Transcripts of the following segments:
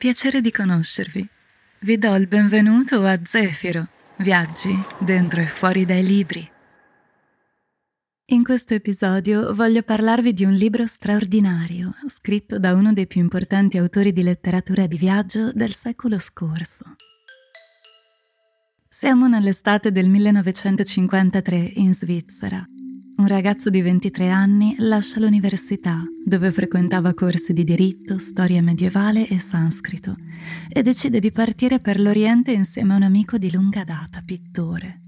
piacere di conoscervi. Vi do il benvenuto a Zefiro, viaggi dentro e fuori dai libri. In questo episodio voglio parlarvi di un libro straordinario, scritto da uno dei più importanti autori di letteratura di viaggio del secolo scorso. Siamo nell'estate del 1953 in Svizzera un ragazzo di 23 anni lascia l'università, dove frequentava corsi di diritto, storia medievale e sanscrito, e decide di partire per l'Oriente insieme a un amico di lunga data, pittore.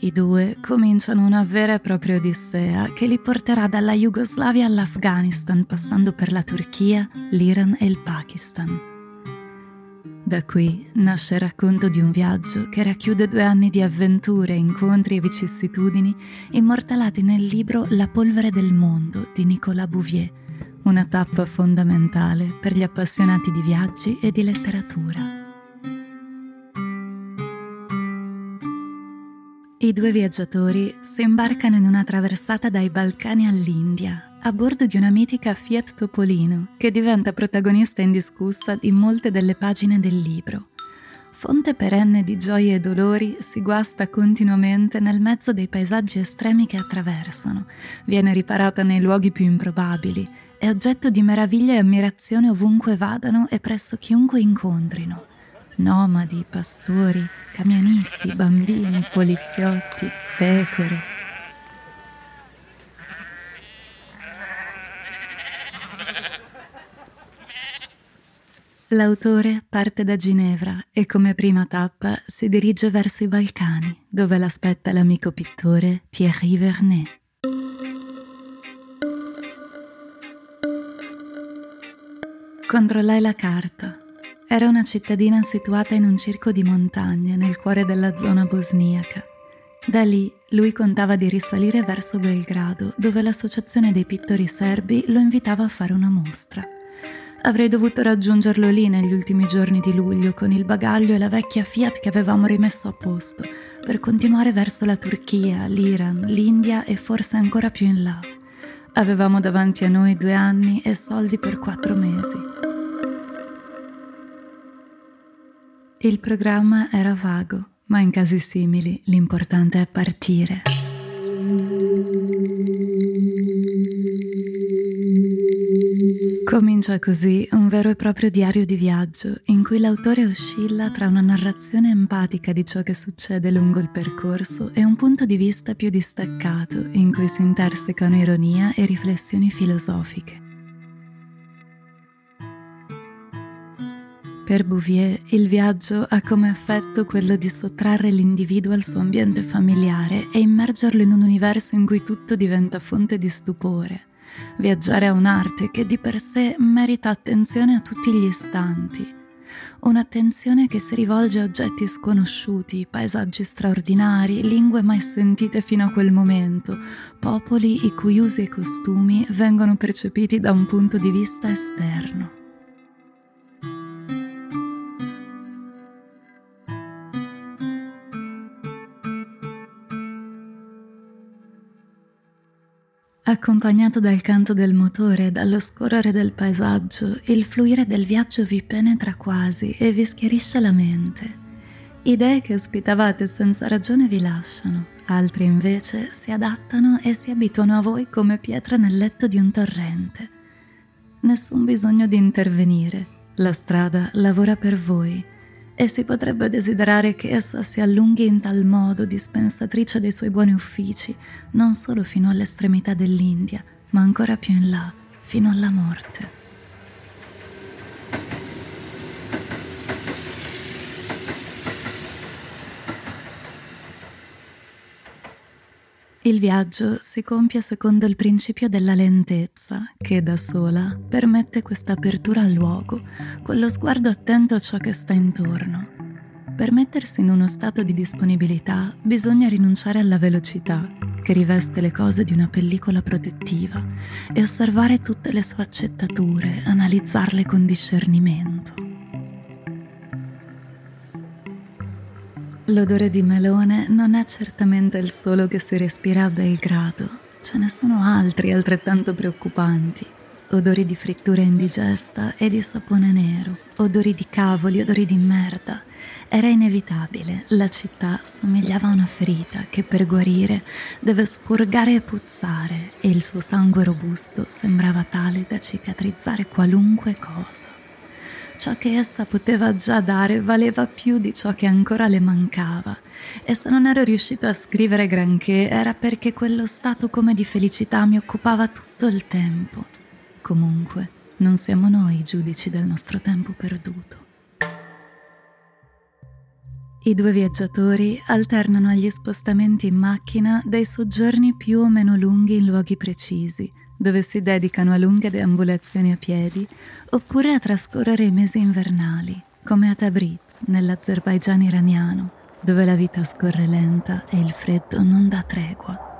I due cominciano una vera e propria odissea che li porterà dalla Jugoslavia all'Afghanistan, passando per la Turchia, l'Iran e il Pakistan. Da qui nasce il racconto di un viaggio che racchiude due anni di avventure, incontri e vicissitudini immortalati nel libro La polvere del mondo di Nicolas Bouvier, una tappa fondamentale per gli appassionati di viaggi e di letteratura. I due viaggiatori si imbarcano in una traversata dai Balcani all'India, a bordo di una mitica Fiat Topolino che diventa protagonista indiscussa di molte delle pagine del libro. Fonte perenne di gioie e dolori, si guasta continuamente nel mezzo dei paesaggi estremi che attraversano, viene riparata nei luoghi più improbabili, è oggetto di meraviglia e ammirazione ovunque vadano e presso chiunque incontrino. Nomadi, pastori, camionisti, bambini, poliziotti, pecore, L'autore parte da Ginevra e come prima tappa si dirige verso i Balcani, dove l'aspetta l'amico pittore Thierry Vernet. Controllai la carta. Era una cittadina situata in un circo di montagne nel cuore della zona bosniaca. Da lì lui contava di risalire verso Belgrado, dove l'associazione dei pittori serbi lo invitava a fare una mostra. Avrei dovuto raggiungerlo lì negli ultimi giorni di luglio con il bagaglio e la vecchia Fiat che avevamo rimesso a posto per continuare verso la Turchia, l'Iran, l'India e forse ancora più in là. Avevamo davanti a noi due anni e soldi per quattro mesi. Il programma era vago, ma in casi simili l'importante è partire. Comincia così un vero e proprio diario di viaggio in cui l'autore oscilla tra una narrazione empatica di ciò che succede lungo il percorso e un punto di vista più distaccato in cui si intersecano ironia e riflessioni filosofiche. Per Bouvier il viaggio ha come effetto quello di sottrarre l'individuo al suo ambiente familiare e immergerlo in un universo in cui tutto diventa fonte di stupore Viaggiare è un'arte che di per sé merita attenzione a tutti gli istanti. Un'attenzione che si rivolge a oggetti sconosciuti, paesaggi straordinari, lingue mai sentite fino a quel momento, popoli i cui usi e costumi vengono percepiti da un punto di vista esterno. Accompagnato dal canto del motore, dallo scorrere del paesaggio, il fluire del viaggio vi penetra quasi e vi schiarisce la mente. Idee che ospitavate senza ragione vi lasciano, altre invece si adattano e si abituano a voi come pietre nel letto di un torrente. Nessun bisogno di intervenire, la strada lavora per voi e si potrebbe desiderare che essa si allunghi in tal modo dispensatrice dei suoi buoni uffici, non solo fino all'estremità dell'India, ma ancora più in là, fino alla morte. Il viaggio si compie secondo il principio della lentezza, che da sola permette questa apertura al luogo, con lo sguardo attento a ciò che sta intorno. Per mettersi in uno stato di disponibilità bisogna rinunciare alla velocità, che riveste le cose di una pellicola protettiva, e osservare tutte le sfaccettature, analizzarle con discernimento. L'odore di melone non è certamente il solo che si respira a Belgrado. ce ne sono altri altrettanto preoccupanti. Odori di frittura indigesta e di sapone nero, odori di cavoli, odori di merda. Era inevitabile, la città somigliava a una ferita che per guarire deve spurgare e puzzare e il suo sangue robusto sembrava tale da cicatrizzare qualunque cosa. Ciò che essa poteva già dare valeva più di ciò che ancora le mancava e se non ero riuscito a scrivere granché era perché quello stato come di felicità mi occupava tutto il tempo. Comunque, non siamo noi i giudici del nostro tempo perduto. I due viaggiatori alternano agli spostamenti in macchina dei soggiorni più o meno lunghi in luoghi precisi, dove si dedicano a lunghe deambulazioni a piedi, oppure a trascorrere i mesi invernali, come a Tabriz, nell'Azerbaigian iraniano, dove la vita scorre lenta e il freddo non dà tregua.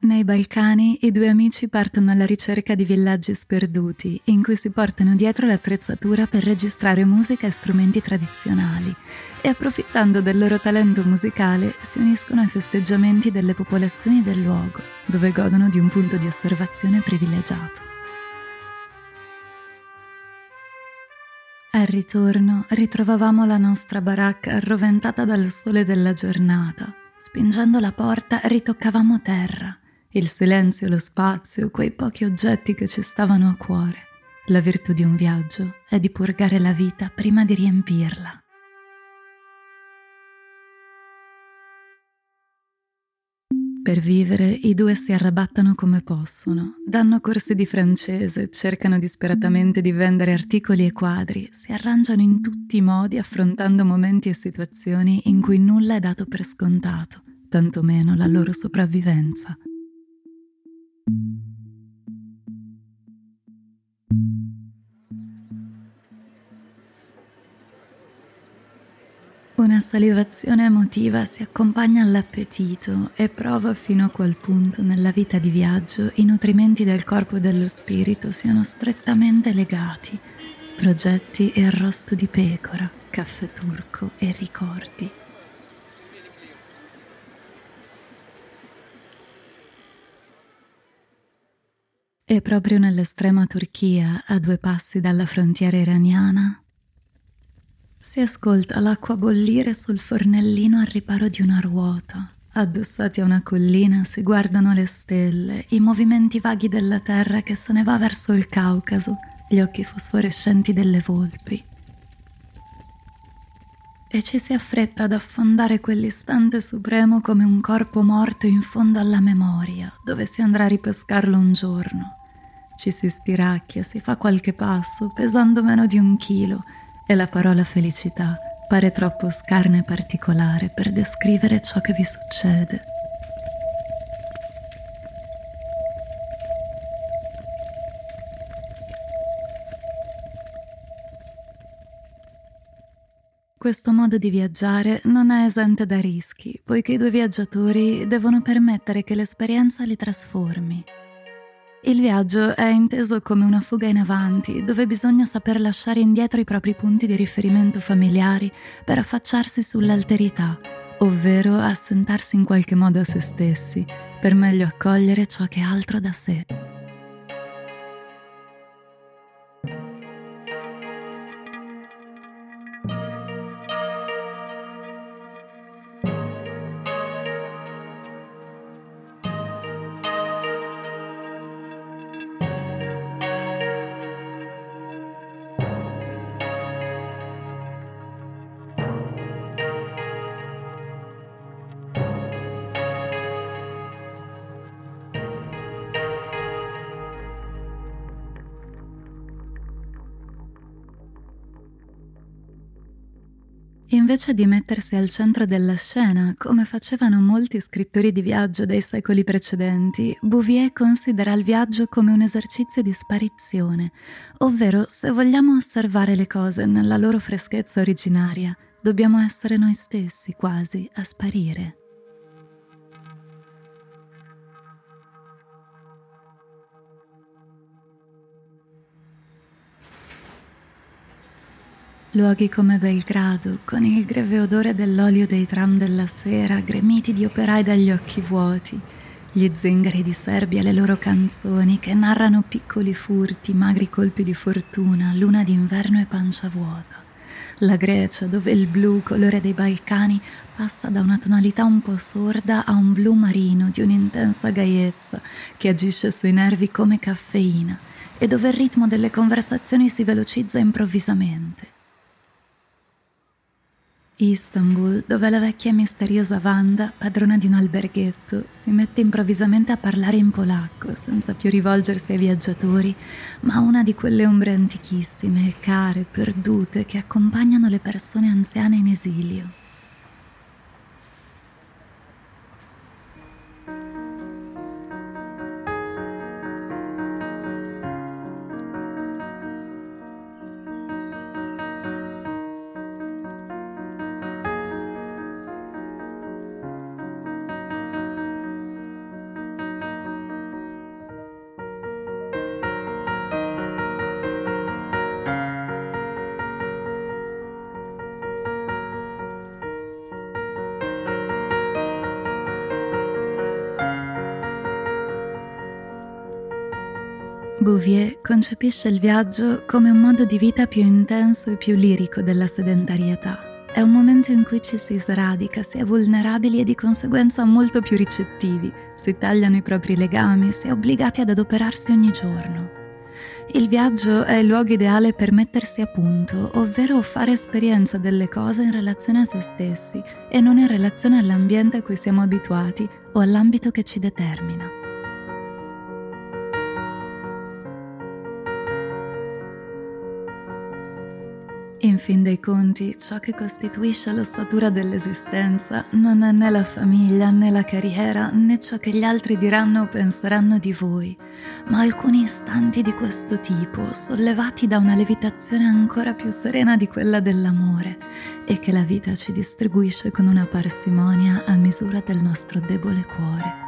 Nei Balcani i due amici partono alla ricerca di villaggi sperduti in cui si portano dietro l'attrezzatura per registrare musica e strumenti tradizionali e approfittando del loro talento musicale si uniscono ai festeggiamenti delle popolazioni del luogo, dove godono di un punto di osservazione privilegiato. Al ritorno ritrovavamo la nostra baracca arroventata dal sole della giornata. Spingendo la porta ritoccavamo terra il silenzio, lo spazio, quei pochi oggetti che ci stavano a cuore. La virtù di un viaggio è di purgare la vita prima di riempirla. Per vivere i due si arrabattano come possono, danno corsi di francese, cercano disperatamente di vendere articoli e quadri, si arrangiano in tutti i modi affrontando momenti e situazioni in cui nulla è dato per scontato, tantomeno la loro sopravvivenza. Una salivazione emotiva si accompagna all'appetito e prova fino a quel punto nella vita di viaggio i nutrimenti del corpo e dello spirito siano strettamente legati. Progetti e arrosto di pecora, caffè turco e ricordi. E proprio nell'estrema Turchia, a due passi dalla frontiera iraniana, si ascolta l'acqua bollire sul fornellino al riparo di una ruota. Addossati a una collina si guardano le stelle, i movimenti vaghi della terra che se ne va verso il Caucaso, gli occhi fosforescenti delle volpi. E ci si affretta ad affondare quell'istante supremo come un corpo morto in fondo alla memoria, dove si andrà a ripescarlo un giorno. Ci si stiracchia, si fa qualche passo, pesando meno di un chilo, e la parola felicità pare troppo scarna e particolare per descrivere ciò che vi succede. Questo modo di viaggiare non è esente da rischi, poiché i due viaggiatori devono permettere che l'esperienza li trasformi. Il viaggio è inteso come una fuga in avanti, dove bisogna saper lasciare indietro i propri punti di riferimento familiari per affacciarsi sull'alterità, ovvero assentarsi in qualche modo a se stessi, per meglio accogliere ciò che è altro da sé. Invece di mettersi al centro della scena, come facevano molti scrittori di viaggio dei secoli precedenti, Bouvier considera il viaggio come un esercizio di sparizione, ovvero se vogliamo osservare le cose nella loro freschezza originaria, dobbiamo essere noi stessi quasi a sparire. Luoghi come Belgrado, con il greve odore dell'olio dei tram della sera, gremiti di operai dagli occhi vuoti, gli zingari di Serbia, le loro canzoni che narrano piccoli furti, magri colpi di fortuna, luna d'inverno e pancia vuota. La Grecia, dove il blu, colore dei Balcani, passa da una tonalità un po' sorda a un blu marino di un'intensa gaiezza che agisce sui nervi come caffeina e dove il ritmo delle conversazioni si velocizza improvvisamente. Istanbul, dove la vecchia misteriosa Wanda, padrona di un alberghetto, si mette improvvisamente a parlare in polacco, senza più rivolgersi ai viaggiatori, ma a una di quelle ombre antichissime, care, perdute, che accompagnano le persone anziane in esilio. Bouvier concepisce il viaggio come un modo di vita più intenso e più lirico della sedentarietà. È un momento in cui ci si sradica, si è vulnerabili e di conseguenza molto più ricettivi, si tagliano i propri legami, si è obbligati ad adoperarsi ogni giorno. Il viaggio è il luogo ideale per mettersi a punto, ovvero fare esperienza delle cose in relazione a se stessi e non in relazione all'ambiente a cui siamo abituati o all'ambito che ci determina. In fin dei conti, ciò che costituisce l'ossatura dell'esistenza non è né la famiglia né la carriera né ciò che gli altri diranno o penseranno di voi, ma alcuni istanti di questo tipo, sollevati da una levitazione ancora più serena di quella dell'amore e che la vita ci distribuisce con una parsimonia a misura del nostro debole cuore.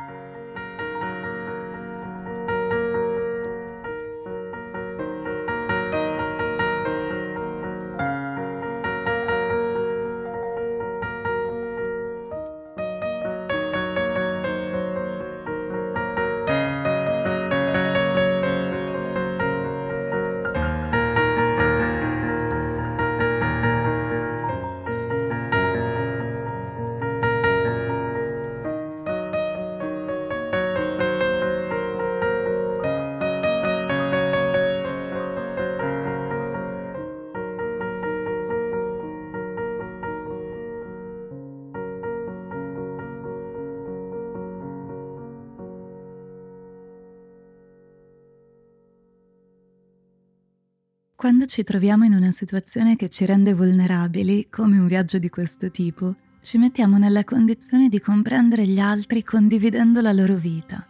Quando ci troviamo in una situazione che ci rende vulnerabili, come un viaggio di questo tipo, ci mettiamo nella condizione di comprendere gli altri condividendo la loro vita.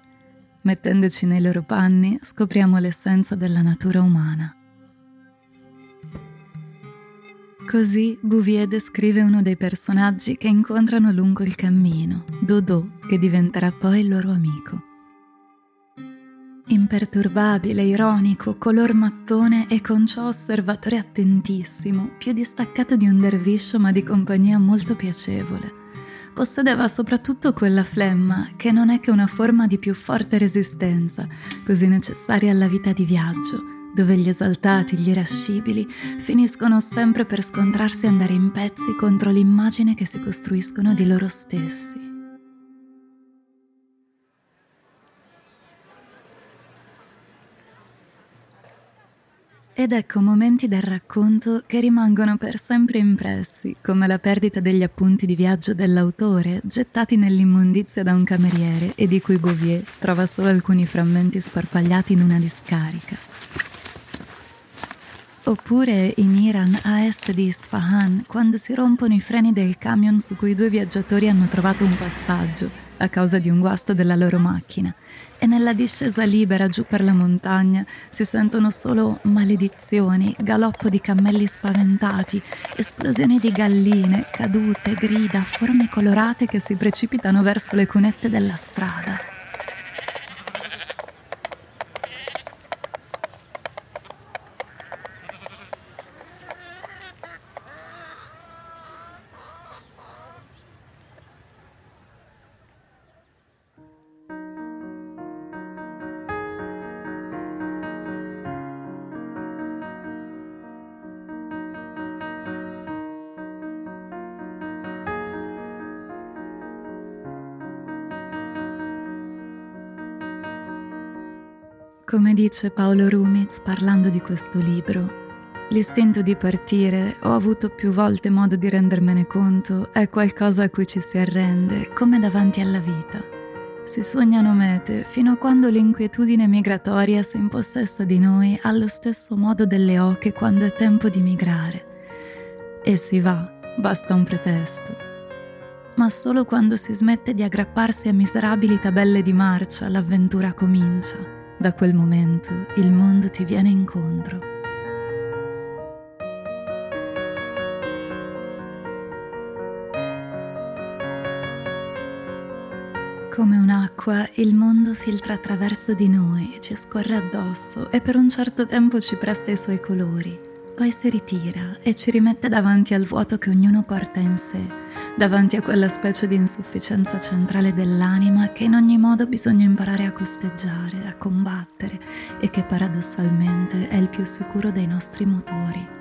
Mettendoci nei loro panni scopriamo l'essenza della natura umana. Così Bouvier descrive uno dei personaggi che incontrano lungo il cammino, Dodò, che diventerà poi il loro amico. Imperturbabile, ironico, color mattone e con ciò osservatore attentissimo, più distaccato di un derviscio ma di compagnia molto piacevole. Possedeva soprattutto quella flemma che non è che una forma di più forte resistenza, così necessaria alla vita di viaggio, dove gli esaltati, gli irascibili finiscono sempre per scontrarsi e andare in pezzi contro l'immagine che si costruiscono di loro stessi. Ed ecco momenti del racconto che rimangono per sempre impressi, come la perdita degli appunti di viaggio dell'autore, gettati nell'immondizia da un cameriere e di cui Bouvier trova solo alcuni frammenti sparpagliati in una discarica. Oppure in Iran, a est di Isfahan, quando si rompono i freni del camion su cui due viaggiatori hanno trovato un passaggio a causa di un guasto della loro macchina e nella discesa libera giù per la montagna si sentono solo maledizioni, galoppo di cammelli spaventati, esplosioni di galline, cadute, grida, forme colorate che si precipitano verso le cunette della strada. Dice Paolo Rumiz parlando di questo libro, l'istinto di partire, ho avuto più volte modo di rendermene conto, è qualcosa a cui ci si arrende, come davanti alla vita. Si sognano mete fino a quando l'inquietudine migratoria si impossessa di noi allo stesso modo delle oche quando è tempo di migrare. E si va, basta un pretesto. Ma solo quando si smette di aggrapparsi a miserabili tabelle di marcia l'avventura comincia. Da quel momento il mondo ti viene incontro. Come un'acqua, il mondo filtra attraverso di noi, ci scorre addosso e per un certo tempo ci presta i suoi colori poi si ritira e ci rimette davanti al vuoto che ognuno porta in sé, davanti a quella specie di insufficienza centrale dell'anima che in ogni modo bisogna imparare a costeggiare, a combattere e che paradossalmente è il più sicuro dei nostri motori.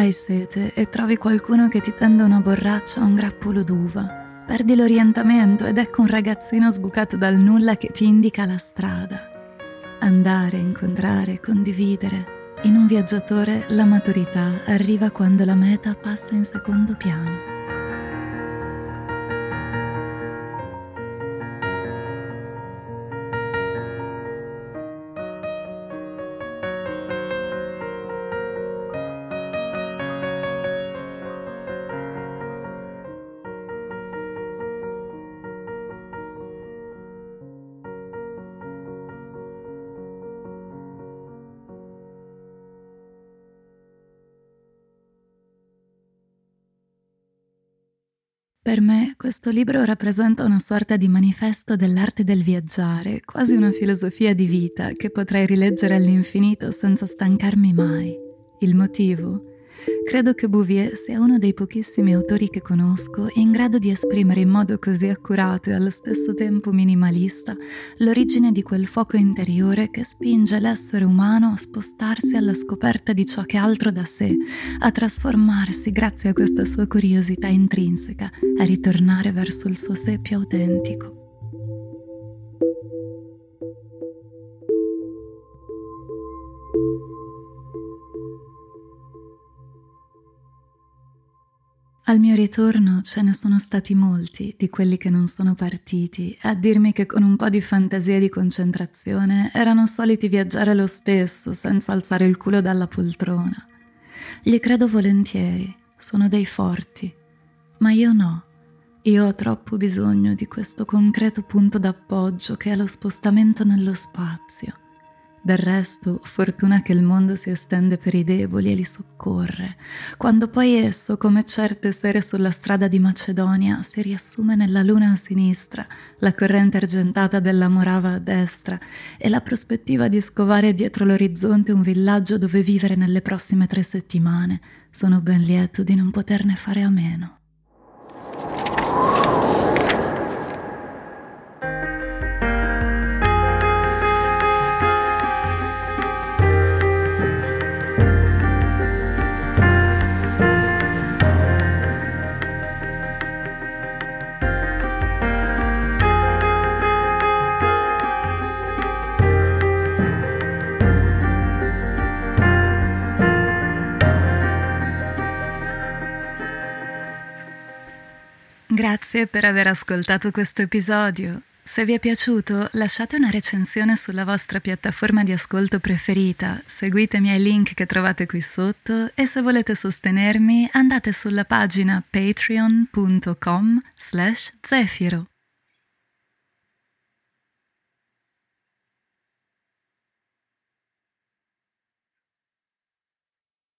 Hai sete e trovi qualcuno che ti tende una borraccia o un grappolo d'uva. Perdi l'orientamento ed ecco un ragazzino sbucato dal nulla che ti indica la strada. Andare, incontrare, condividere. In un viaggiatore la maturità arriva quando la meta passa in secondo piano. Per me questo libro rappresenta una sorta di manifesto dell'arte del viaggiare, quasi una filosofia di vita che potrei rileggere all'infinito senza stancarmi mai. Il motivo? Credo che Bouvier sia uno dei pochissimi autori che conosco in grado di esprimere in modo così accurato e allo stesso tempo minimalista l'origine di quel fuoco interiore che spinge l'essere umano a spostarsi alla scoperta di ciò che è altro da sé, a trasformarsi grazie a questa sua curiosità intrinseca, a ritornare verso il suo sé più autentico. Al mio ritorno ce ne sono stati molti di quelli che non sono partiti a dirmi che con un po' di fantasia e di concentrazione erano soliti viaggiare lo stesso senza alzare il culo dalla poltrona. Gli credo volentieri, sono dei forti, ma io no. Io ho troppo bisogno di questo concreto punto d'appoggio che è lo spostamento nello spazio del resto, fortuna che il mondo si estende per i deboli e li soccorre, quando poi esso, come certe sere sulla strada di Macedonia, si riassume nella luna a sinistra, la corrente argentata della Morava a destra e la prospettiva di scovare dietro l'orizzonte un villaggio dove vivere nelle prossime tre settimane, sono ben lieto di non poterne fare a meno. Grazie per aver ascoltato questo episodio. Se vi è piaciuto, lasciate una recensione sulla vostra piattaforma di ascolto preferita, seguitemi ai link che trovate qui sotto e se volete sostenermi andate sulla pagina patreon.com slash zefiro.